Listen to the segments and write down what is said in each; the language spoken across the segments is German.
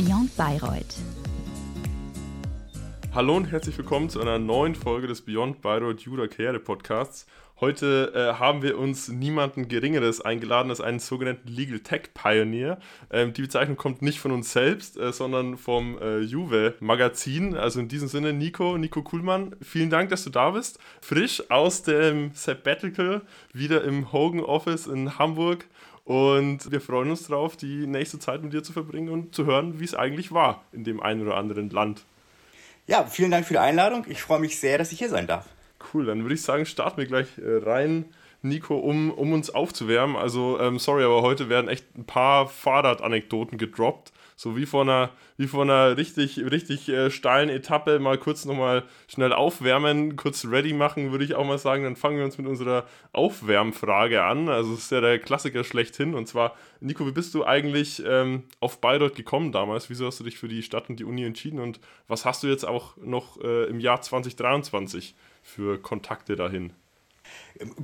Beyond Bayreuth. Hallo und herzlich willkommen zu einer neuen Folge des Beyond Bayreuth Juda Karriere Podcasts. Heute äh, haben wir uns niemanden Geringeres eingeladen als einen sogenannten Legal Tech Pioneer. Ähm, die Bezeichnung kommt nicht von uns selbst, äh, sondern vom äh, Juve Magazin. Also in diesem Sinne, Nico, Nico Kuhlmann, vielen Dank, dass du da bist. Frisch aus dem Sabbatical, wieder im Hogan Office in Hamburg. Und wir freuen uns darauf, die nächste Zeit mit dir zu verbringen und zu hören, wie es eigentlich war in dem einen oder anderen Land. Ja, vielen Dank für die Einladung. Ich freue mich sehr, dass ich hier sein darf. Cool, dann würde ich sagen, starten wir gleich äh, rein, Nico, um, um uns aufzuwärmen. Also, ähm, sorry, aber heute werden echt ein paar Fahrradanekdoten gedroppt. So wie vor einer, wie vor einer richtig, richtig äh, steilen Etappe mal kurz nochmal schnell aufwärmen, kurz ready machen, würde ich auch mal sagen. Dann fangen wir uns mit unserer Aufwärmfrage an. Also, das ist ja der Klassiker schlechthin. Und zwar, Nico, wie bist du eigentlich ähm, auf Bayreuth gekommen damals? Wieso hast du dich für die Stadt und die Uni entschieden? Und was hast du jetzt auch noch äh, im Jahr 2023 für Kontakte dahin?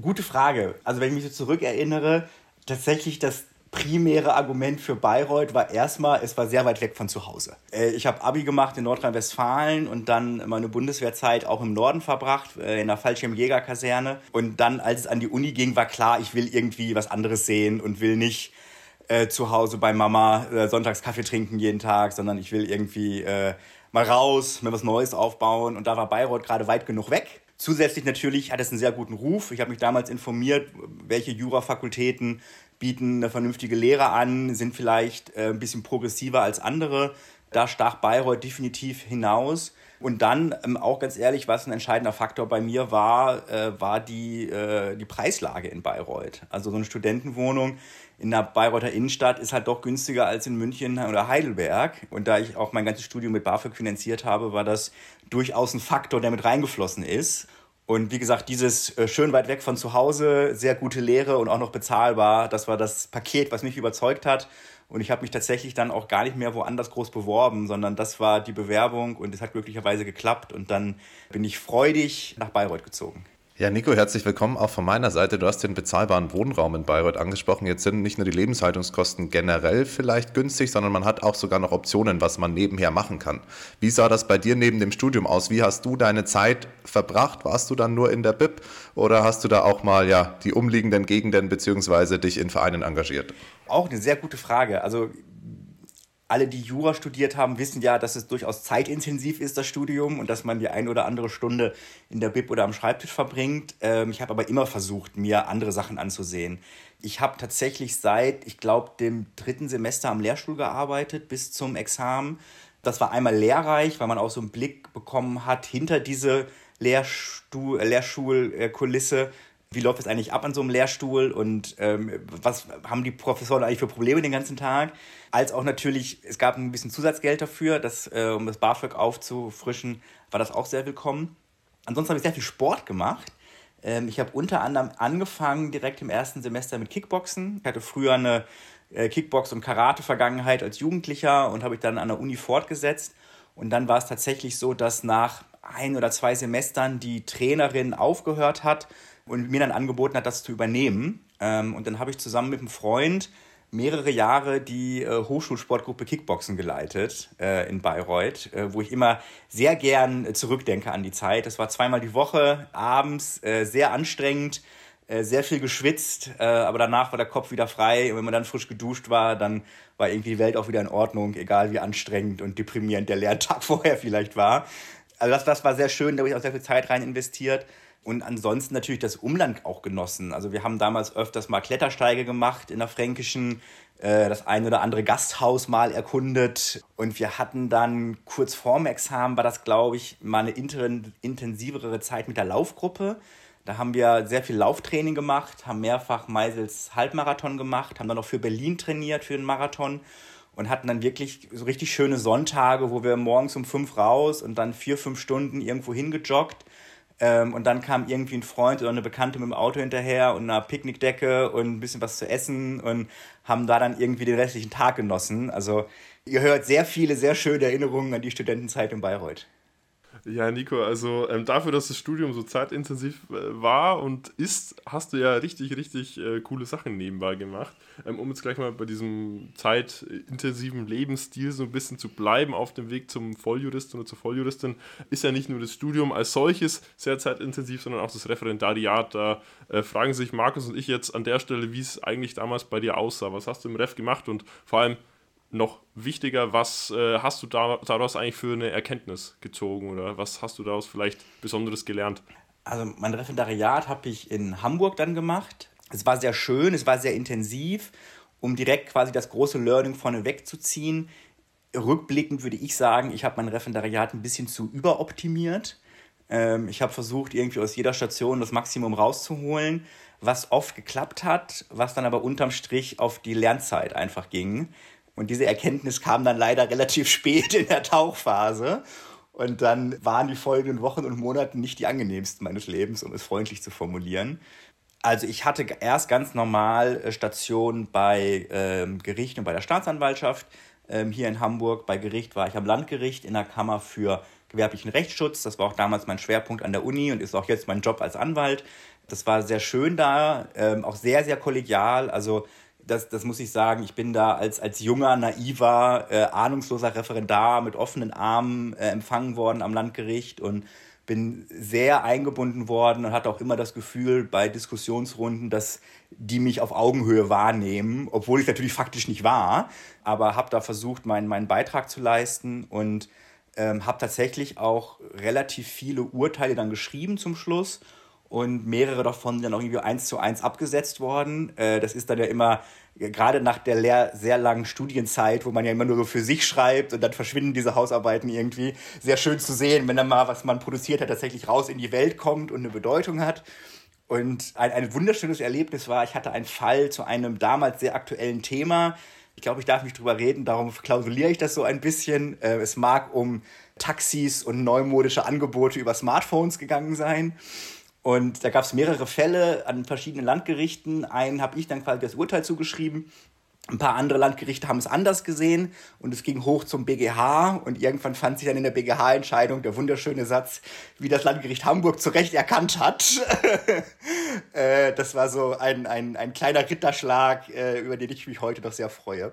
Gute Frage. Also wenn ich mich so zurückerinnere, tatsächlich das primäre Argument für Bayreuth war erstmal, es war sehr weit weg von zu Hause. Äh, ich habe Abi gemacht in Nordrhein-Westfalen und dann meine Bundeswehrzeit auch im Norden verbracht, äh, in der Fallschirmjägerkaserne. Und dann, als es an die Uni ging, war klar, ich will irgendwie was anderes sehen und will nicht äh, zu Hause bei Mama äh, sonntags Kaffee trinken jeden Tag, sondern ich will irgendwie äh, mal raus, mir was Neues aufbauen. Und da war Bayreuth gerade weit genug weg. Zusätzlich natürlich hat es einen sehr guten Ruf. Ich habe mich damals informiert, welche Jurafakultäten bieten eine vernünftige Lehre an, sind vielleicht äh, ein bisschen progressiver als andere. Da stach Bayreuth definitiv hinaus. Und dann, ähm, auch ganz ehrlich, was ein entscheidender Faktor bei mir war, äh, war die, äh, die Preislage in Bayreuth. Also so eine Studentenwohnung in der Bayreuther Innenstadt ist halt doch günstiger als in München oder Heidelberg. Und da ich auch mein ganzes Studium mit BAföG finanziert habe, war das durchaus ein Faktor, der mit reingeflossen ist. Und wie gesagt, dieses äh, schön weit weg von zu Hause, sehr gute Lehre und auch noch bezahlbar, das war das Paket, was mich überzeugt hat. Und ich habe mich tatsächlich dann auch gar nicht mehr woanders groß beworben, sondern das war die Bewerbung und es hat glücklicherweise geklappt. Und dann bin ich freudig nach Bayreuth gezogen. Ja, Nico, herzlich willkommen auch von meiner Seite. Du hast den bezahlbaren Wohnraum in Bayreuth angesprochen. Jetzt sind nicht nur die Lebenshaltungskosten generell vielleicht günstig, sondern man hat auch sogar noch Optionen, was man nebenher machen kann. Wie sah das bei dir neben dem Studium aus? Wie hast du deine Zeit verbracht? Warst du dann nur in der BIP oder hast du da auch mal ja, die umliegenden Gegenden beziehungsweise dich in Vereinen engagiert? Auch eine sehr gute Frage. Also alle, die Jura studiert haben, wissen ja, dass es durchaus zeitintensiv ist, das Studium, und dass man die ein oder andere Stunde in der Bib oder am Schreibtisch verbringt. Ähm, ich habe aber immer versucht, mir andere Sachen anzusehen. Ich habe tatsächlich seit, ich glaube, dem dritten Semester am Lehrstuhl gearbeitet bis zum Examen. Das war einmal lehrreich, weil man auch so einen Blick bekommen hat hinter diese Lehrstuhl, Lehrschulkulisse, wie läuft es eigentlich ab an so einem Lehrstuhl und ähm, was haben die Professoren eigentlich für Probleme den ganzen Tag. Als auch natürlich, es gab ein bisschen Zusatzgeld dafür, das, äh, um das BAföG aufzufrischen, war das auch sehr willkommen. Ansonsten habe ich sehr viel Sport gemacht. Ähm, ich habe unter anderem angefangen direkt im ersten Semester mit Kickboxen. Ich hatte früher eine äh, Kickbox- und Karate-Vergangenheit als Jugendlicher und habe ich dann an der Uni fortgesetzt. Und dann war es tatsächlich so, dass nach ein oder zwei Semestern die Trainerin aufgehört hat und mir dann angeboten hat, das zu übernehmen. Ähm, und dann habe ich zusammen mit einem Freund mehrere Jahre die äh, Hochschulsportgruppe Kickboxen geleitet äh, in Bayreuth, äh, wo ich immer sehr gern zurückdenke an die Zeit. Das war zweimal die Woche, abends, sehr anstrengend, sehr viel geschwitzt, aber danach war der Kopf wieder frei. Und wenn man dann frisch geduscht war, dann war irgendwie die Welt auch wieder in Ordnung, egal wie anstrengend und deprimierend der Lerntag vorher vielleicht war. Also das, das war sehr schön, da habe ich auch sehr viel Zeit rein investiert und ansonsten natürlich das Umland auch genossen. Also wir haben damals öfters mal Klettersteige gemacht in der Fränkischen, äh, das ein oder andere Gasthaus mal erkundet und wir hatten dann kurz vorm Examen war das, glaube ich, mal eine intensivere Zeit mit der Laufgruppe. Da haben wir sehr viel Lauftraining gemacht, haben mehrfach Meisels Halbmarathon gemacht, haben dann noch für Berlin trainiert für den Marathon und hatten dann wirklich so richtig schöne Sonntage, wo wir morgens um fünf raus und dann vier, fünf Stunden irgendwo hingejoggt ähm, und dann kam irgendwie ein Freund oder eine Bekannte mit dem Auto hinterher und einer Picknickdecke und ein bisschen was zu essen und haben da dann irgendwie den restlichen Tag genossen. Also ihr hört sehr viele, sehr schöne Erinnerungen an die Studentenzeit in Bayreuth. Ja, Nico, also ähm, dafür, dass das Studium so zeitintensiv äh, war und ist, hast du ja richtig, richtig äh, coole Sachen nebenbei gemacht. Ähm, um jetzt gleich mal bei diesem zeitintensiven Lebensstil so ein bisschen zu bleiben auf dem Weg zum Volljuristen oder zur Volljuristin, ist ja nicht nur das Studium als solches sehr zeitintensiv, sondern auch das Referendariat. Da äh, fragen sich Markus und ich jetzt an der Stelle, wie es eigentlich damals bei dir aussah. Was hast du im Ref gemacht und vor allem, noch wichtiger, was äh, hast du da, daraus eigentlich für eine Erkenntnis gezogen oder was hast du daraus vielleicht Besonderes gelernt? Also mein Referendariat habe ich in Hamburg dann gemacht. Es war sehr schön, es war sehr intensiv, um direkt quasi das große Learning vorne wegzuziehen. Rückblickend würde ich sagen, ich habe mein Referendariat ein bisschen zu überoptimiert. Ähm, ich habe versucht, irgendwie aus jeder Station das Maximum rauszuholen, was oft geklappt hat, was dann aber unterm Strich auf die Lernzeit einfach ging. Und diese Erkenntnis kam dann leider relativ spät in der Tauchphase. Und dann waren die folgenden Wochen und Monate nicht die angenehmsten meines Lebens, um es freundlich zu formulieren. Also ich hatte erst ganz normal äh, Stationen bei ähm, Gericht und bei der Staatsanwaltschaft ähm, hier in Hamburg. Bei Gericht war ich am Landgericht in der Kammer für gewerblichen Rechtsschutz. Das war auch damals mein Schwerpunkt an der Uni und ist auch jetzt mein Job als Anwalt. Das war sehr schön da, ähm, auch sehr, sehr kollegial. Also das, das muss ich sagen, ich bin da als, als junger, naiver, äh, ahnungsloser Referendar mit offenen Armen äh, empfangen worden am Landgericht und bin sehr eingebunden worden und hatte auch immer das Gefühl bei Diskussionsrunden, dass die mich auf Augenhöhe wahrnehmen, obwohl ich natürlich faktisch nicht war, aber habe da versucht, meinen, meinen Beitrag zu leisten und ähm, habe tatsächlich auch relativ viele Urteile dann geschrieben zum Schluss und mehrere davon sind dann auch irgendwie eins zu eins abgesetzt worden. Äh, das ist dann ja immer, gerade nach der sehr langen Studienzeit, wo man ja immer nur so für sich schreibt und dann verschwinden diese Hausarbeiten irgendwie, sehr schön zu sehen, wenn dann mal, was man produziert hat, tatsächlich raus in die Welt kommt und eine Bedeutung hat. Und ein, ein wunderschönes Erlebnis war, ich hatte einen Fall zu einem damals sehr aktuellen Thema. Ich glaube, ich darf nicht drüber reden, darum klausuliere ich das so ein bisschen. Äh, es mag um Taxis und neumodische Angebote über Smartphones gegangen sein. Und da gab es mehrere Fälle an verschiedenen Landgerichten. Einen habe ich dann quasi das Urteil zugeschrieben. Ein paar andere Landgerichte haben es anders gesehen und es ging hoch zum BGH und irgendwann fand sich dann in der BGH-Entscheidung der wunderschöne Satz, wie das Landgericht Hamburg zu Recht erkannt hat. Äh, das war so ein, ein, ein kleiner Ritterschlag, äh, über den ich mich heute noch sehr freue.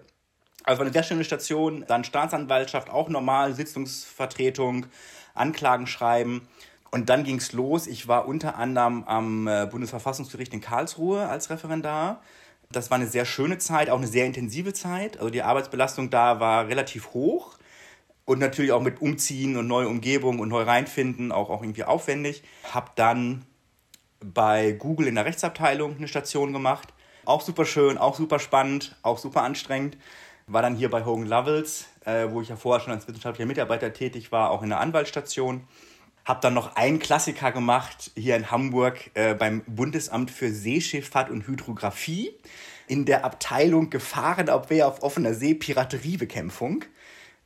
Also eine sehr schöne Station, dann Staatsanwaltschaft, auch normal, Sitzungsvertretung, Anklagen schreiben. Und dann ging es los. Ich war unter anderem am äh, Bundesverfassungsgericht in Karlsruhe als Referendar. Das war eine sehr schöne Zeit, auch eine sehr intensive Zeit. Also die Arbeitsbelastung da war relativ hoch und natürlich auch mit Umziehen und neue Umgebung und neu reinfinden auch, auch irgendwie aufwendig. Hab dann bei Google in der Rechtsabteilung eine Station gemacht. Auch super schön, auch super spannend, auch super anstrengend. War dann hier bei Hogan Lovells, äh, wo ich ja vorher schon als wissenschaftlicher Mitarbeiter tätig war, auch in der Anwaltsstation. Habe dann noch einen Klassiker gemacht hier in Hamburg äh, beim Bundesamt für Seeschifffahrt und Hydrographie in der Abteilung Gefahrenabwehr auf offener See Pirateriebekämpfung.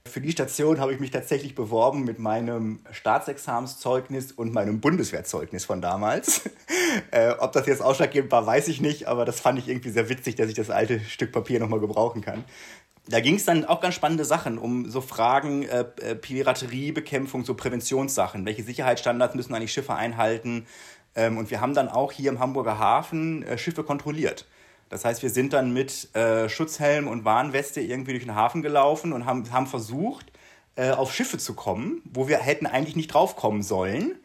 Für die Station habe ich mich tatsächlich beworben mit meinem Staatsexamenszeugnis und meinem Bundeswehrzeugnis von damals. äh, ob das jetzt ausschlaggebend war, weiß ich nicht, aber das fand ich irgendwie sehr witzig, dass ich das alte Stück Papier nochmal gebrauchen kann da ging es dann auch ganz spannende Sachen um so Fragen äh, äh, Pirateriebekämpfung, so Präventionssachen. Welche Sicherheitsstandards müssen eigentlich Schiffe einhalten? Ähm, und wir haben dann auch hier im Hamburger Hafen äh, Schiffe kontrolliert. Das heißt, wir sind dann mit äh, Schutzhelm und Warnweste irgendwie durch den Hafen gelaufen und haben, haben versucht, äh, auf Schiffe zu kommen, wo wir hätten eigentlich nicht draufkommen sollen.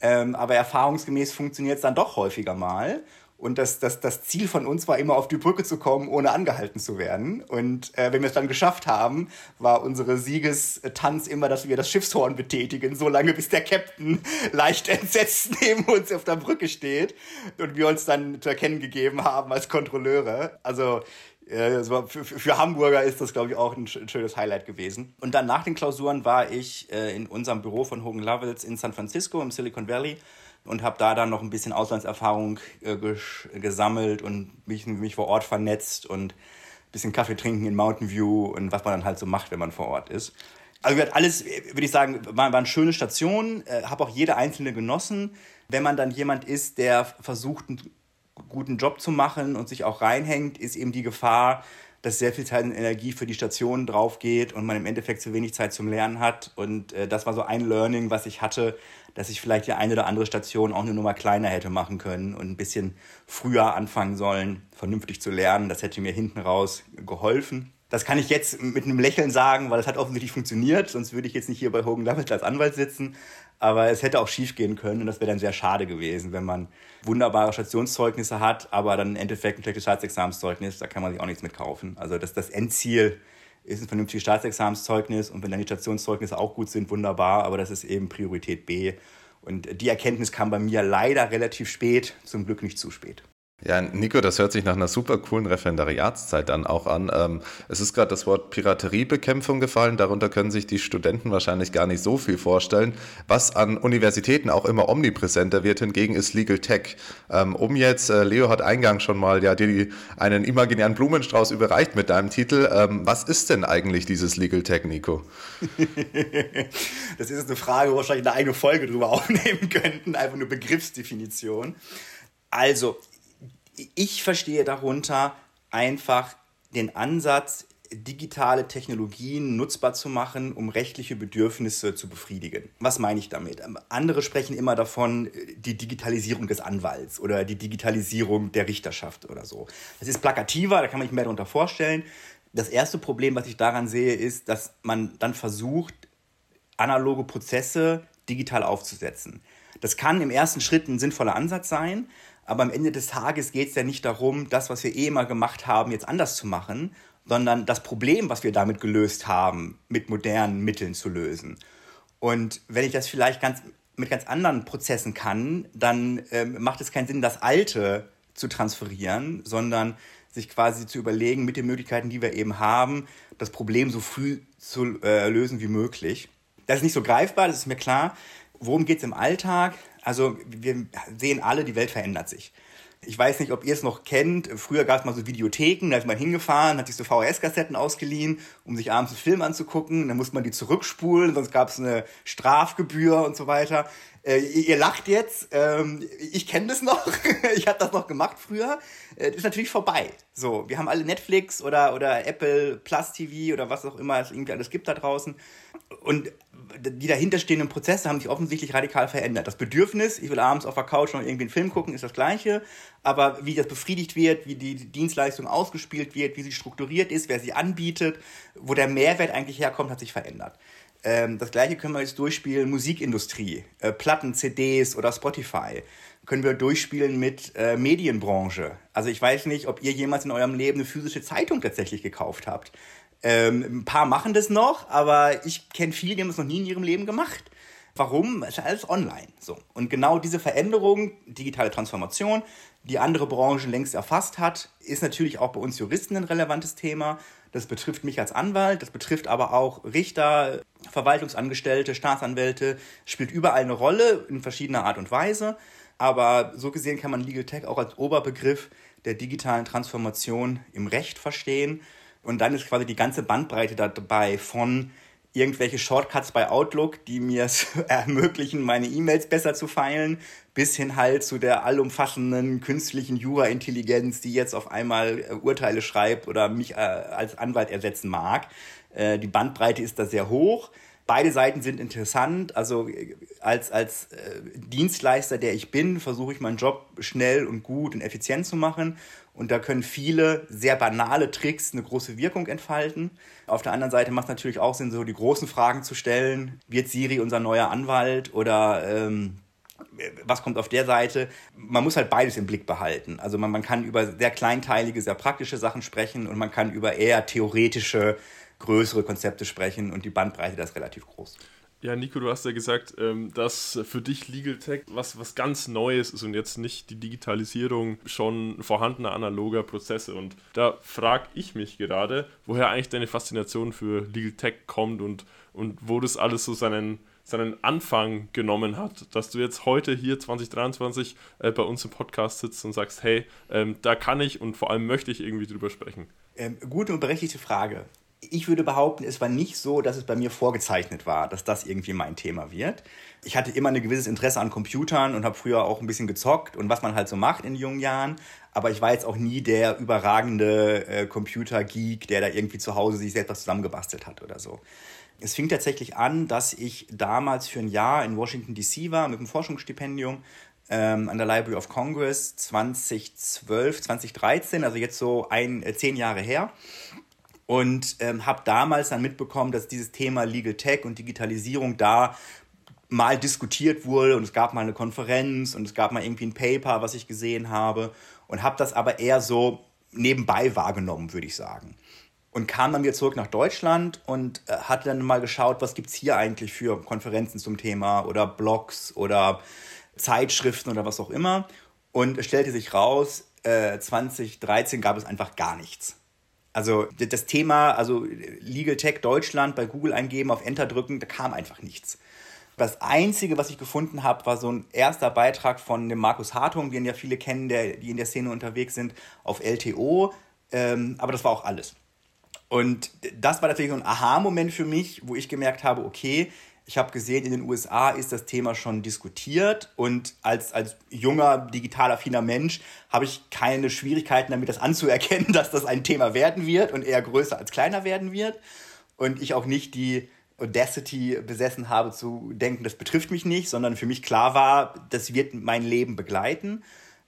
Ähm, aber erfahrungsgemäß funktioniert es dann doch häufiger mal. Und das, das, das Ziel von uns war immer auf die Brücke zu kommen, ohne angehalten zu werden. Und äh, wenn wir es dann geschafft haben, war unsere Siegestanz immer, dass wir das Schiffshorn betätigen, so lange bis der Captain leicht entsetzt neben uns auf der Brücke steht und wir uns dann zu erkennen gegeben haben als Kontrolleure. Also äh, für, für, Hamburger ist das, glaube ich, auch ein, schönes Highlight gewesen. Und dann nach den Klausuren war ich äh, in unserem Büro von Hogan Lovells in San Francisco im Silicon Valley und habe da dann noch ein bisschen Auslandserfahrung äh, gesammelt und mich, mich vor Ort vernetzt und ein bisschen Kaffee trinken in Mountain View und was man dann halt so macht, wenn man vor Ort ist. Also alles, würde ich sagen, war, waren schöne Stationen, äh, habe auch jede einzelne genossen. Wenn man dann jemand ist, der versucht, einen guten Job zu machen und sich auch reinhängt, ist eben die Gefahr, dass sehr viel Zeit und Energie für die Station drauf geht und man im Endeffekt zu wenig Zeit zum Lernen hat. Und äh, das war so ein Learning, was ich hatte, dass ich vielleicht die eine oder andere Station auch eine Nummer kleiner hätte machen können und ein bisschen früher anfangen sollen, vernünftig zu lernen. Das hätte mir hinten raus geholfen. Das kann ich jetzt mit einem Lächeln sagen, weil es hat offensichtlich funktioniert, sonst würde ich jetzt nicht hier bei Hogan Lovells als Anwalt sitzen. Aber es hätte auch schief gehen können und das wäre dann sehr schade gewesen, wenn man wunderbare Stationszeugnisse hat, aber dann im Endeffekt ein schlechtes Staatsexamenszeugnis, da kann man sich auch nichts mit kaufen. Also das, das Endziel ist ein vernünftiges Staatsexamenszeugnis und wenn dann die Stationszeugnisse auch gut sind, wunderbar, aber das ist eben Priorität B. Und die Erkenntnis kam bei mir leider relativ spät, zum Glück nicht zu spät. Ja, Nico, das hört sich nach einer super coolen Referendariatszeit dann auch an. Ähm, es ist gerade das Wort Pirateriebekämpfung gefallen. Darunter können sich die Studenten wahrscheinlich gar nicht so viel vorstellen. Was an Universitäten auch immer omnipräsenter wird hingegen ist Legal Tech. Ähm, um jetzt, äh, Leo hat eingangs schon mal ja, dir einen imaginären Blumenstrauß überreicht mit deinem Titel. Ähm, was ist denn eigentlich dieses Legal Tech, Nico? das ist eine Frage, wo wir wahrscheinlich eine eigene Folge drüber aufnehmen könnten. Einfach eine Begriffsdefinition. Also, ich verstehe darunter einfach den Ansatz, digitale Technologien nutzbar zu machen, um rechtliche Bedürfnisse zu befriedigen. Was meine ich damit? Andere sprechen immer davon, die Digitalisierung des Anwalts oder die Digitalisierung der Richterschaft oder so. Das ist plakativer, da kann man sich mehr darunter vorstellen. Das erste Problem, was ich daran sehe, ist, dass man dann versucht, analoge Prozesse digital aufzusetzen. Das kann im ersten Schritt ein sinnvoller Ansatz sein, aber am Ende des Tages geht es ja nicht darum, das, was wir eh immer gemacht haben, jetzt anders zu machen, sondern das Problem, was wir damit gelöst haben, mit modernen Mitteln zu lösen. Und wenn ich das vielleicht ganz, mit ganz anderen Prozessen kann, dann ähm, macht es keinen Sinn, das Alte zu transferieren, sondern sich quasi zu überlegen, mit den Möglichkeiten, die wir eben haben, das Problem so früh zu äh, lösen wie möglich. Das ist nicht so greifbar, das ist mir klar. Worum geht es im Alltag? Also wir sehen alle, die Welt verändert sich. Ich weiß nicht, ob ihr es noch kennt. Früher gab es mal so Videotheken, da ist man hingefahren, hat sich so VHS-Kassetten ausgeliehen, um sich abends einen Film anzugucken. Dann musste man die zurückspulen, sonst gab es eine Strafgebühr und so weiter. Äh, ihr, lacht jetzt. Ähm, ich kenne das noch. ich habe das noch gemacht früher. Äh, ist natürlich vorbei. So, wir haben alle Netflix oder, oder Apple Plus TV oder was auch immer es irgendwie alles gibt da draußen. Und die dahinterstehenden Prozesse haben sich offensichtlich radikal verändert. Das Bedürfnis, ich will abends auf der Couch noch irgendwie einen Film gucken, ist das gleiche. Aber wie das befriedigt wird, wie die Dienstleistung ausgespielt wird, wie sie strukturiert ist, wer sie anbietet, wo der Mehrwert eigentlich herkommt, hat sich verändert. Ähm, das gleiche können wir jetzt durchspielen, Musikindustrie, äh, Platten, CDs oder Spotify. Können wir durchspielen mit äh, Medienbranche. Also ich weiß nicht, ob ihr jemals in eurem Leben eine physische Zeitung tatsächlich gekauft habt. Ähm, ein paar machen das noch, aber ich kenne viele, die haben das noch nie in ihrem Leben gemacht. Warum? Es ist alles online. So. Und genau diese Veränderung, digitale Transformation, die andere Branchen längst erfasst hat, ist natürlich auch bei uns Juristen ein relevantes Thema. Das betrifft mich als Anwalt, das betrifft aber auch Richter, Verwaltungsangestellte, Staatsanwälte, spielt überall eine Rolle in verschiedener Art und Weise. Aber so gesehen kann man Legal Tech auch als Oberbegriff der digitalen Transformation im Recht verstehen. Und dann ist quasi die ganze Bandbreite dabei von irgendwelche Shortcuts bei Outlook, die mir es ermöglichen, meine E-Mails besser zu feilen, bis hin halt zu der allumfassenden künstlichen Jura-Intelligenz, die jetzt auf einmal äh, Urteile schreibt oder mich äh, als Anwalt ersetzen mag. Äh, die Bandbreite ist da sehr hoch. Beide Seiten sind interessant. Also als, als äh, Dienstleister, der ich bin, versuche ich meinen Job schnell und gut und effizient zu machen. Und da können viele sehr banale Tricks eine große Wirkung entfalten. Auf der anderen Seite macht es natürlich auch Sinn, so die großen Fragen zu stellen. Wird Siri unser neuer Anwalt oder ähm, was kommt auf der Seite? Man muss halt beides im Blick behalten. Also man, man kann über sehr kleinteilige, sehr praktische Sachen sprechen und man kann über eher theoretische, größere Konzepte sprechen und die Bandbreite da ist relativ groß. Ja, Nico, du hast ja gesagt, ähm, dass für dich Legal Tech was, was ganz Neues ist und jetzt nicht die Digitalisierung schon vorhandener analoger Prozesse. Und da frage ich mich gerade, woher eigentlich deine Faszination für Legal Tech kommt und, und wo das alles so seinen, seinen Anfang genommen hat, dass du jetzt heute hier 2023 äh, bei uns im Podcast sitzt und sagst, hey, ähm, da kann ich und vor allem möchte ich irgendwie drüber sprechen. Ähm, gute und berechtigte Frage ich würde behaupten, es war nicht so, dass es bei mir vorgezeichnet war, dass das irgendwie mein Thema wird. Ich hatte immer ein gewisses Interesse an Computern und habe früher auch ein bisschen gezockt und was man halt so macht in jungen Jahren. Aber ich war jetzt auch nie der überragende äh, Computer-Geek, der da irgendwie zu Hause sich selbst was zusammengebastelt hat oder so. Es fing tatsächlich an, dass ich damals für ein Jahr in Washington DC war mit einem Forschungsstipendium ähm, an der Library of Congress 2012, 2013, also jetzt so ein, äh, zehn Jahre her und ähm, habe damals dann mitbekommen, dass dieses Thema Legal Tech und Digitalisierung da mal diskutiert wurde und es gab mal eine Konferenz und es gab mal irgendwie ein Paper, was ich gesehen habe und habe das aber eher so nebenbei wahrgenommen, würde ich sagen. Und kam dann wieder zurück nach Deutschland und äh, hatte dann mal geschaut, was gibt es hier eigentlich für Konferenzen zum Thema oder Blogs oder Zeitschriften oder was auch immer. Und es stellte sich raus, äh, 2013 gab es einfach gar nichts. Also das Thema, also Legal Tech Deutschland bei Google eingeben, auf Enter drücken, da kam einfach nichts. Das Einzige, was ich gefunden habe, war so ein erster Beitrag von dem Markus Hartung, den ja viele kennen, der, die in der Szene unterwegs sind, auf LTO. Ähm, aber das war auch alles. Und das war natürlich so ein Aha-Moment für mich, wo ich gemerkt habe, okay, ich habe gesehen, in den USA ist das Thema schon diskutiert und als, als junger, digital affiner Mensch habe ich keine Schwierigkeiten damit, das anzuerkennen, dass das ein Thema werden wird und eher größer als kleiner werden wird. Und ich auch nicht die Audacity besessen habe zu denken, das betrifft mich nicht, sondern für mich klar war, das wird mein Leben begleiten.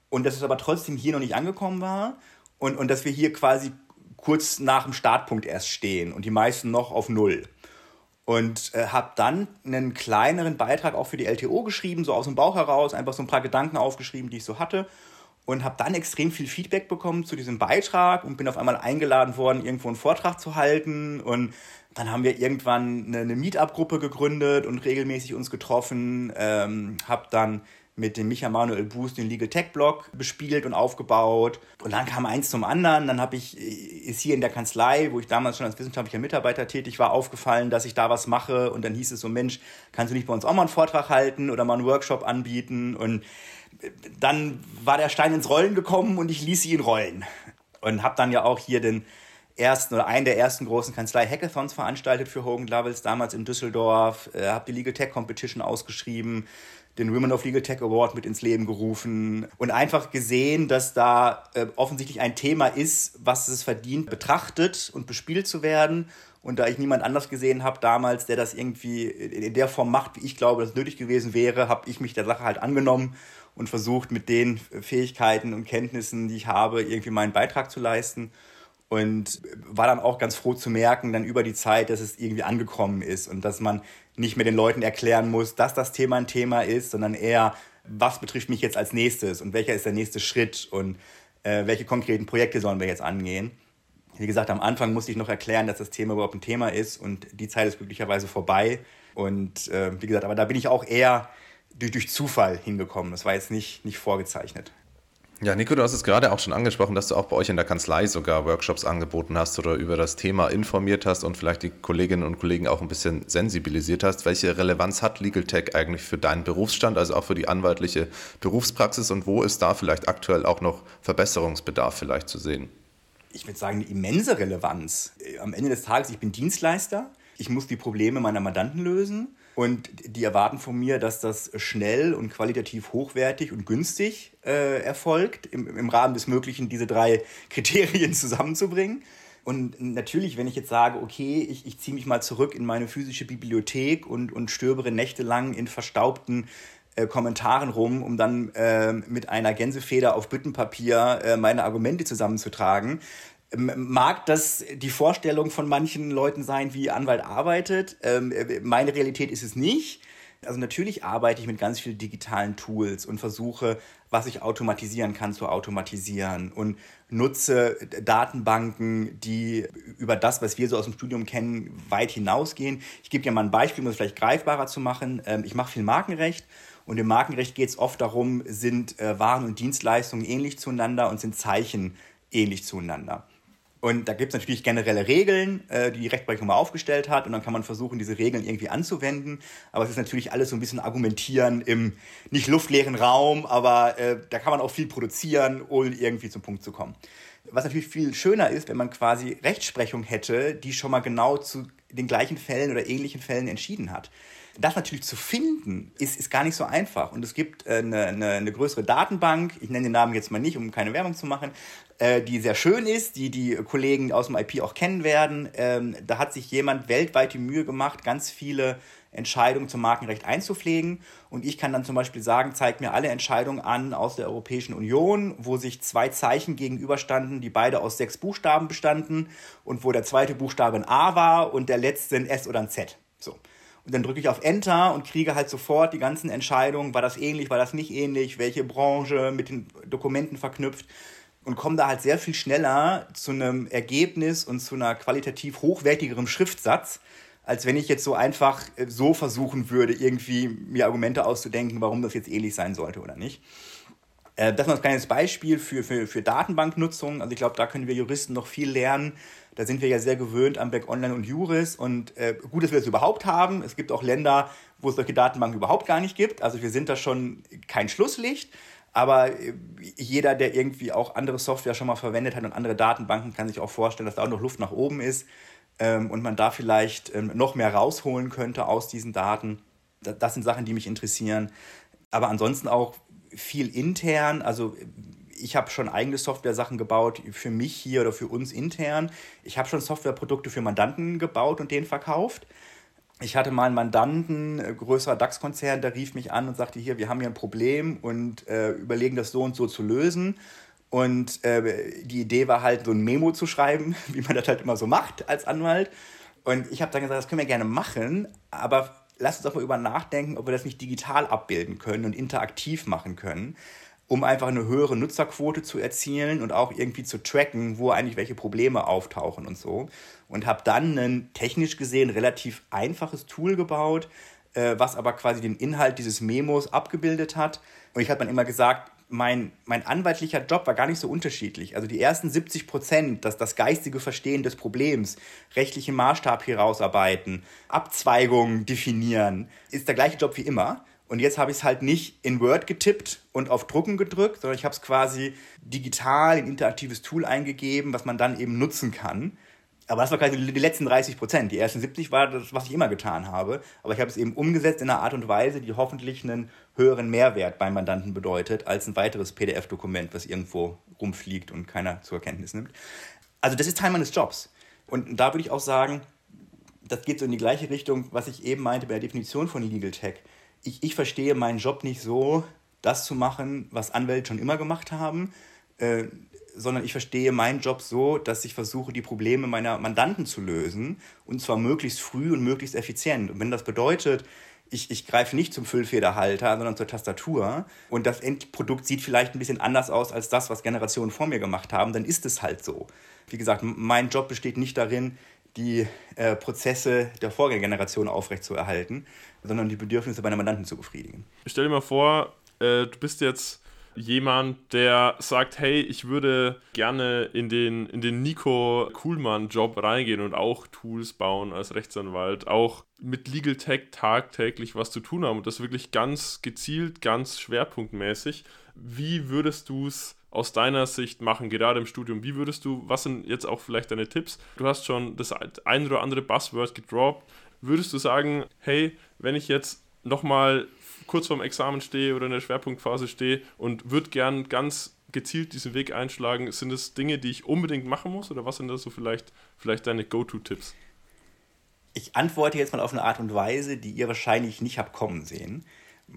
Und dass es aber trotzdem hier noch nicht angekommen war und, und dass wir hier quasi kurz nach dem Startpunkt erst stehen und die meisten noch auf Null und äh, habe dann einen kleineren Beitrag auch für die LTO geschrieben, so aus dem Bauch heraus, einfach so ein paar Gedanken aufgeschrieben, die ich so hatte. Und habe dann extrem viel Feedback bekommen zu diesem Beitrag und bin auf einmal eingeladen worden, irgendwo einen Vortrag zu halten. Und dann haben wir irgendwann eine, eine Meetup-Gruppe gegründet und regelmäßig uns getroffen, ähm, habe dann mit dem Micha Manuel Boost den Legal Tech Blog bespielt und aufgebaut. Und dann kam eins zum anderen. Dann habe ich, ist hier in der Kanzlei, wo ich damals schon als wissenschaftlicher Mitarbeiter tätig war, aufgefallen, dass ich da was mache. Und dann hieß es so, Mensch, kannst du nicht bei uns auch mal einen Vortrag halten oder mal einen Workshop anbieten? Und dann war der Stein ins Rollen gekommen und ich ließ ihn rollen. Und habe dann ja auch hier den ersten oder einen der ersten großen Kanzlei-Hackathons veranstaltet für Hogan Lovells, damals in Düsseldorf, äh, habe die Legal Tech Competition ausgeschrieben, den Women of Legal Tech Award mit ins Leben gerufen und einfach gesehen, dass da äh, offensichtlich ein Thema ist, was es verdient, betrachtet und bespielt zu werden. Und da ich niemand anders gesehen habe damals, der das irgendwie in der Form macht, wie ich glaube, dass es nötig gewesen wäre, habe ich mich der Sache halt angenommen und versucht, mit den Fähigkeiten und Kenntnissen, die ich habe, irgendwie meinen Beitrag zu leisten. Und war dann auch ganz froh zu merken, dann über die Zeit, dass es irgendwie angekommen ist und dass man nicht mehr den Leuten erklären muss, dass das Thema ein Thema ist, sondern eher, was betrifft mich jetzt als nächstes und welcher ist der nächste Schritt und äh, welche konkreten Projekte sollen wir jetzt angehen. Wie gesagt, am Anfang musste ich noch erklären, dass das Thema überhaupt ein Thema ist und die Zeit ist glücklicherweise vorbei. Und äh, wie gesagt, aber da bin ich auch eher durch, durch Zufall hingekommen. Das war jetzt nicht, nicht vorgezeichnet. Ja, Nico, du hast es gerade auch schon angesprochen, dass du auch bei euch in der Kanzlei sogar Workshops angeboten hast oder über das Thema informiert hast und vielleicht die Kolleginnen und Kollegen auch ein bisschen sensibilisiert hast. Welche Relevanz hat Legal Tech eigentlich für deinen Berufsstand, also auch für die anwaltliche Berufspraxis und wo ist da vielleicht aktuell auch noch Verbesserungsbedarf vielleicht zu sehen? Ich würde sagen, eine immense Relevanz. Am Ende des Tages, ich bin Dienstleister, ich muss die Probleme meiner Mandanten lösen und die erwarten von mir, dass das schnell und qualitativ hochwertig und günstig äh, erfolgt, im, im Rahmen des Möglichen diese drei Kriterien zusammenzubringen. Und natürlich, wenn ich jetzt sage, okay, ich, ich ziehe mich mal zurück in meine physische Bibliothek und, und stöbere nächtelang in verstaubten äh, Kommentaren rum, um dann äh, mit einer Gänsefeder auf Büttenpapier äh, meine Argumente zusammenzutragen, mag das die Vorstellung von manchen Leuten sein, wie Anwalt arbeitet. Ähm, meine Realität ist es nicht. Also natürlich arbeite ich mit ganz vielen digitalen Tools und versuche, was ich automatisieren kann, zu automatisieren und nutze Datenbanken, die über das, was wir so aus dem Studium kennen, weit hinausgehen. Ich gebe dir mal ein Beispiel, um es vielleicht greifbarer zu machen. Ähm, ich mache viel Markenrecht und im Markenrecht geht es oft darum, sind äh, Waren und Dienstleistungen ähnlich zueinander und sind Zeichen ähnlich zueinander. Und da gibt es natürlich generelle Regeln, äh, die die Rechtsprechung mal aufgestellt hat. Und dann kann man versuchen, diese Regeln irgendwie anzuwenden. Aber es ist natürlich alles so ein bisschen argumentieren im nicht luftleeren Raum, aber äh, da kann man auch viel produzieren, ohne irgendwie zum Punkt zu kommen. Was natürlich viel schöner ist, wenn man quasi Rechtsprechung hätte, die schon mal genau zu den gleichen Fällen oder ähnlichen Fällen entschieden hat. Das natürlich zu finden, ist, ist gar nicht so einfach. Und es gibt äh, eine, eine, eine größere Datenbank, ich nenne den Namen jetzt mal nicht, um keine Werbung zu machen, äh, die sehr schön ist, die die Kollegen aus dem IP auch kennen werden. Ähm, da hat sich jemand weltweit die Mühe gemacht, ganz viele Entscheidungen zum Markenrecht einzupflegen. Und ich kann dann zum Beispiel sagen, zeigt mir alle Entscheidungen an aus der Europäischen Union, wo sich zwei Zeichen gegenüberstanden, die beide aus sechs Buchstaben bestanden und wo der zweite Buchstabe ein A war und der letzte ein S oder ein Z. So. Und dann drücke ich auf Enter und kriege halt sofort die ganzen Entscheidungen, war das ähnlich, war das nicht ähnlich, welche Branche mit den Dokumenten verknüpft und komme da halt sehr viel schneller zu einem Ergebnis und zu einer qualitativ hochwertigeren Schriftsatz, als wenn ich jetzt so einfach äh, so versuchen würde, irgendwie mir Argumente auszudenken, warum das jetzt ähnlich sein sollte oder nicht. Äh, das ist ein kleines Beispiel für, für, für Datenbanknutzung. Also ich glaube, da können wir Juristen noch viel lernen, da sind wir ja sehr gewöhnt am Back Online und Juris und äh, gut, dass wir das überhaupt haben. Es gibt auch Länder, wo es solche Datenbanken überhaupt gar nicht gibt. Also wir sind da schon kein Schlusslicht. Aber äh, jeder, der irgendwie auch andere Software schon mal verwendet hat und andere Datenbanken, kann sich auch vorstellen, dass da auch noch Luft nach oben ist ähm, und man da vielleicht ähm, noch mehr rausholen könnte aus diesen Daten. Das sind Sachen, die mich interessieren. Aber ansonsten auch viel intern. Also ich habe schon eigene Software-Sachen gebaut für mich hier oder für uns intern. Ich habe schon Softwareprodukte für Mandanten gebaut und denen verkauft. Ich hatte mal einen Mandanten, äh, größerer DAX-Konzern, der rief mich an und sagte, hier, wir haben hier ein Problem und äh, überlegen das so und so zu lösen. Und äh, die Idee war halt, so ein Memo zu schreiben, wie man das halt immer so macht als Anwalt. Und ich habe dann gesagt, das können wir gerne machen, aber lasst uns doch mal über nachdenken, ob wir das nicht digital abbilden können und interaktiv machen können um einfach eine höhere Nutzerquote zu erzielen und auch irgendwie zu tracken, wo eigentlich welche Probleme auftauchen und so. Und habe dann ein technisch gesehen relativ einfaches Tool gebaut, äh, was aber quasi den Inhalt dieses Memos abgebildet hat. Und ich habe dann immer gesagt, mein, mein anwaltlicher Job war gar nicht so unterschiedlich. Also die ersten 70 Prozent, das, das geistige Verstehen des Problems, rechtlichen Maßstab herausarbeiten, Abzweigungen definieren, ist der gleiche Job wie immer. Und jetzt habe ich es halt nicht in Word getippt und auf Drucken gedrückt, sondern ich habe es quasi digital in interaktives Tool eingegeben, was man dann eben nutzen kann. Aber das war quasi die letzten 30 Prozent. Die ersten 70 war das, was ich immer getan habe. Aber ich habe es eben umgesetzt in einer Art und Weise, die hoffentlich einen höheren Mehrwert beim Mandanten bedeutet, als ein weiteres PDF-Dokument, was irgendwo rumfliegt und keiner zur Kenntnis nimmt. Also das ist Teil meines Jobs. Und da würde ich auch sagen, das geht so in die gleiche Richtung, was ich eben meinte bei der Definition von Legal Tech ich, ich verstehe meinen Job nicht so, das zu machen, was Anwälte schon immer gemacht haben, äh, sondern ich verstehe meinen Job so, dass ich versuche, die Probleme meiner Mandanten zu lösen und zwar möglichst früh und möglichst effizient. Und wenn das bedeutet, ich, ich greife nicht zum Füllfederhalter, sondern zur Tastatur und das Endprodukt sieht vielleicht ein bisschen anders aus als das, was Generationen vor mir gemacht haben, dann ist es halt so. Wie gesagt, mein Job besteht nicht darin, die äh, Prozesse der Vorgängergeneration aufrechtzuerhalten, sondern die Bedürfnisse meiner Mandanten zu befriedigen. Stell dir mal vor, äh, du bist jetzt jemand, der sagt, hey, ich würde gerne in den, in den Nico Kuhlmann-Job reingehen und auch Tools bauen als Rechtsanwalt, auch mit Legal Tech tagtäglich was zu tun haben und das wirklich ganz gezielt, ganz schwerpunktmäßig. Wie würdest du es aus deiner Sicht machen, gerade im Studium? Wie würdest du, was sind jetzt auch vielleicht deine Tipps? Du hast schon das ein oder andere Buzzword gedroppt. Würdest du sagen, hey, wenn ich jetzt nochmal kurz vorm Examen stehe oder in der Schwerpunktphase stehe und würde gern ganz gezielt diesen Weg einschlagen, sind das Dinge, die ich unbedingt machen muss oder was sind da so vielleicht, vielleicht deine Go-To-Tipps? Ich antworte jetzt mal auf eine Art und Weise, die ihr wahrscheinlich nicht habt kommen sehen.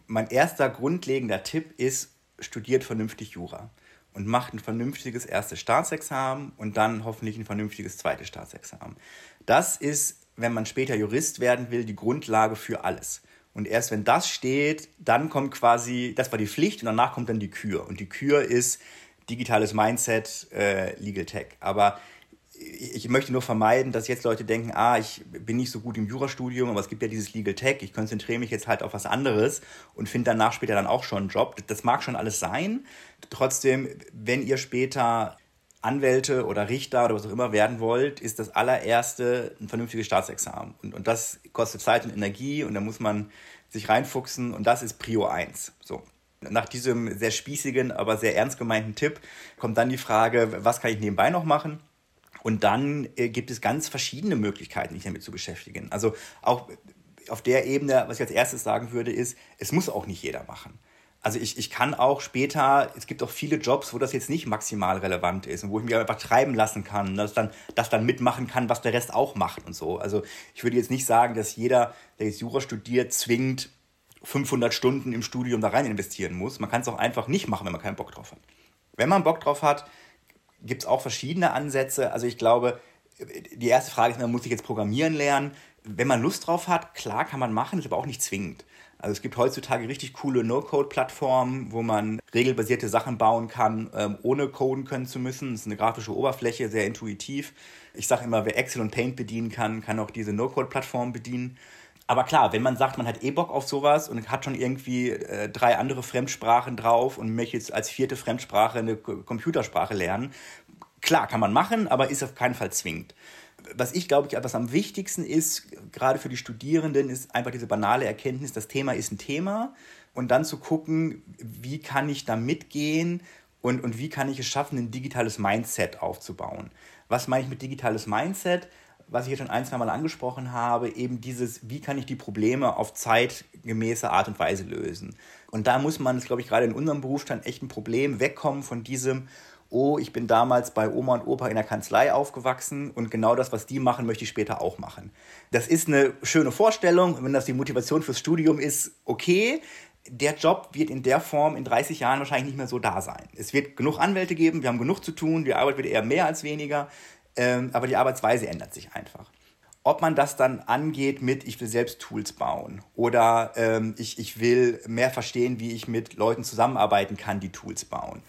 Mein erster grundlegender Tipp ist, studiert vernünftig Jura und macht ein vernünftiges erstes Staatsexamen und dann hoffentlich ein vernünftiges zweites Staatsexamen. Das ist, wenn man später Jurist werden will, die Grundlage für alles. Und erst wenn das steht, dann kommt quasi, das war die Pflicht und danach kommt dann die Kür. Und die Kür ist digitales Mindset, äh, Legal Tech. Aber ich möchte nur vermeiden, dass jetzt Leute denken, ah, ich bin nicht so gut im Jurastudium, aber es gibt ja dieses Legal Tech, ich konzentriere mich jetzt halt auf was anderes und finde danach später dann auch schon einen Job. Das mag schon alles sein. Trotzdem, wenn ihr später Anwälte oder Richter oder was auch immer werden wollt, ist das allererste ein vernünftiges Staatsexamen. Und, und das kostet Zeit und Energie und da muss man sich reinfuchsen und das ist Prio 1. So. Nach diesem sehr spießigen, aber sehr ernst gemeinten Tipp kommt dann die Frage, was kann ich nebenbei noch machen? Und dann äh, gibt es ganz verschiedene Möglichkeiten, sich damit zu beschäftigen. Also auch auf der Ebene, was ich als erstes sagen würde, ist, es muss auch nicht jeder machen. Also ich, ich kann auch später, es gibt auch viele Jobs, wo das jetzt nicht maximal relevant ist und wo ich mich einfach treiben lassen kann, dass dann, das dann mitmachen kann, was der Rest auch macht und so. Also ich würde jetzt nicht sagen, dass jeder, der jetzt Jura studiert, zwingend 500 Stunden im Studium da rein investieren muss. Man kann es auch einfach nicht machen, wenn man keinen Bock drauf hat. Wenn man Bock drauf hat, gibt es auch verschiedene Ansätze. Also ich glaube, die erste Frage ist, man muss sich jetzt programmieren lernen. Wenn man Lust drauf hat, klar kann man machen, ist aber auch nicht zwingend. Also es gibt heutzutage richtig coole No-Code-Plattformen, wo man regelbasierte Sachen bauen kann, ähm, ohne coden können zu müssen. Das ist eine grafische Oberfläche, sehr intuitiv. Ich sage immer, wer Excel und Paint bedienen kann, kann auch diese No-Code-Plattform bedienen. Aber klar, wenn man sagt, man hat eh Bock auf sowas und hat schon irgendwie äh, drei andere Fremdsprachen drauf und möchte jetzt als vierte Fremdsprache eine Computersprache lernen, klar, kann man machen, aber ist auf keinen Fall zwingend was ich glaube, was am wichtigsten ist, gerade für die Studierenden, ist einfach diese banale Erkenntnis, das Thema ist ein Thema und dann zu gucken, wie kann ich da mitgehen und, und wie kann ich es schaffen, ein digitales Mindset aufzubauen. Was meine ich mit digitales Mindset? Was ich hier schon ein, zwei Mal angesprochen habe, eben dieses, wie kann ich die Probleme auf zeitgemäße Art und Weise lösen. Und da muss man, das glaube ich, gerade in unserem Berufsstand echt ein Problem wegkommen von diesem, oh, ich bin damals bei Oma und Opa in der Kanzlei aufgewachsen und genau das, was die machen, möchte ich später auch machen. Das ist eine schöne Vorstellung. Wenn das die Motivation fürs Studium ist, okay. Der Job wird in der Form in 30 Jahren wahrscheinlich nicht mehr so da sein. Es wird genug Anwälte geben, wir haben genug zu tun, die Arbeit wird eher mehr als weniger, ähm, aber die Arbeitsweise ändert sich einfach ob man das dann angeht mit, ich will selbst Tools bauen oder ähm, ich, ich will mehr verstehen, wie ich mit Leuten zusammenarbeiten kann, die Tools bauen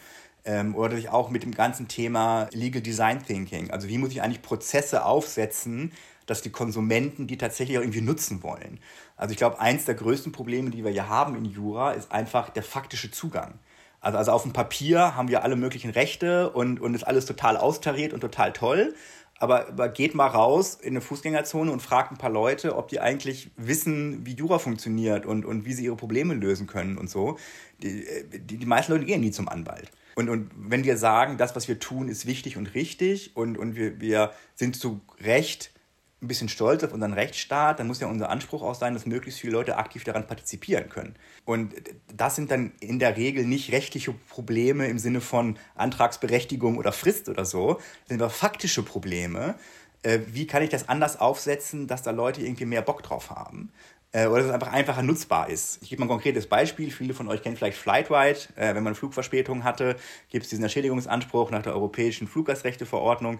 ähm, oder auch mit dem ganzen Thema Legal Design Thinking. Also wie muss ich eigentlich Prozesse aufsetzen, dass die Konsumenten die tatsächlich auch irgendwie nutzen wollen. Also ich glaube, eins der größten Probleme, die wir hier haben in Jura, ist einfach der faktische Zugang. Also, also auf dem Papier haben wir alle möglichen Rechte und, und ist alles total austariert und total toll. Aber, aber geht mal raus in eine Fußgängerzone und fragt ein paar Leute, ob die eigentlich wissen, wie Jura funktioniert und, und wie sie ihre Probleme lösen können und so. Die, die, die meisten Leute gehen nie zum Anwalt. Und, und wenn wir sagen, das, was wir tun, ist wichtig und richtig und, und wir, wir sind zu Recht ein bisschen stolz auf unseren Rechtsstaat, dann muss ja unser Anspruch auch sein, dass möglichst viele Leute aktiv daran partizipieren können. Und das sind dann in der Regel nicht rechtliche Probleme im Sinne von Antragsberechtigung oder Frist oder so, das sind aber faktische Probleme. Äh, wie kann ich das anders aufsetzen, dass da Leute irgendwie mehr Bock drauf haben? äh, oder dass es einfach einfacher nutzbar ist. Ich gebe mal ein konkretes Beispiel. Viele von euch kennen vielleicht Flightwide. Äh, wenn man Flugverspätung hatte, gibt es diesen Erschädigungsanspruch nach der Europäischen Fluggastrechteverordnung.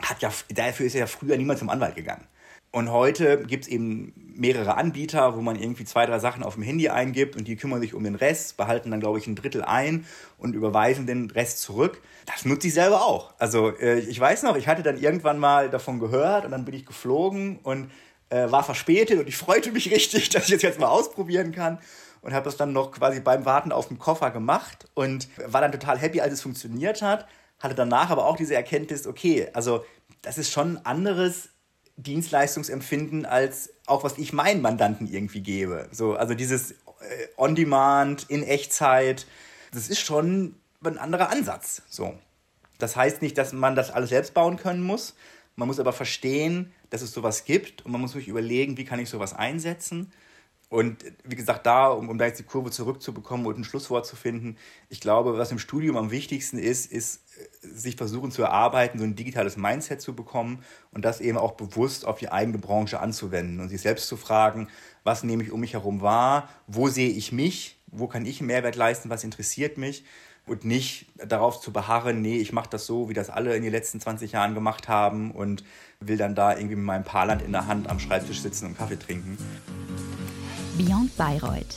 Hat ja, dafür ist ja früher niemand zum Anwalt gegangen. Und heute gibt es eben mehrere Anbieter, wo man irgendwie zwei, drei Sachen auf dem Handy eingibt und die kümmern sich um den Rest, behalten dann, glaube ich, ein Drittel ein und überweisen den Rest zurück. Das nutze ich selber auch. Also äh, ich weiß noch, ich hatte dann irgendwann mal davon gehört und dann bin ich geflogen und äh, war verspätet und ich freute mich richtig, dass ich es jetzt mal ausprobieren kann und habe das dann noch quasi beim Warten auf dem Koffer gemacht und war dann total happy, als es funktioniert hat. Hatte danach aber auch diese Erkenntnis, okay, also das ist schon ein anderes Dienstleistungsempfinden als auch was ich meinen Mandanten irgendwie gebe. So, also dieses äh, On-Demand in Echtzeit, das ist schon ein anderer Ansatz. So. Das heißt nicht, dass man das alles selbst bauen können muss. Man muss aber verstehen, dass es sowas gibt und man muss sich überlegen, wie kann ich sowas einsetzen. Und wie gesagt, da, um, um da jetzt die Kurve zurückzubekommen und ein Schlusswort zu finden, ich glaube, was im Studium am wichtigsten ist, ist, sich versuchen zu erarbeiten, so ein digitales Mindset zu bekommen und das eben auch bewusst auf die eigene Branche anzuwenden und sich selbst zu fragen, was nehme ich um mich herum wahr, wo sehe ich mich, wo kann ich einen Mehrwert leisten, was interessiert mich und nicht darauf zu beharren, nee, ich mache das so, wie das alle in den letzten 20 Jahren gemacht haben und will dann da irgendwie mit meinem Paarland in der Hand am Schreibtisch sitzen und Kaffee trinken. Beyond Bayreuth,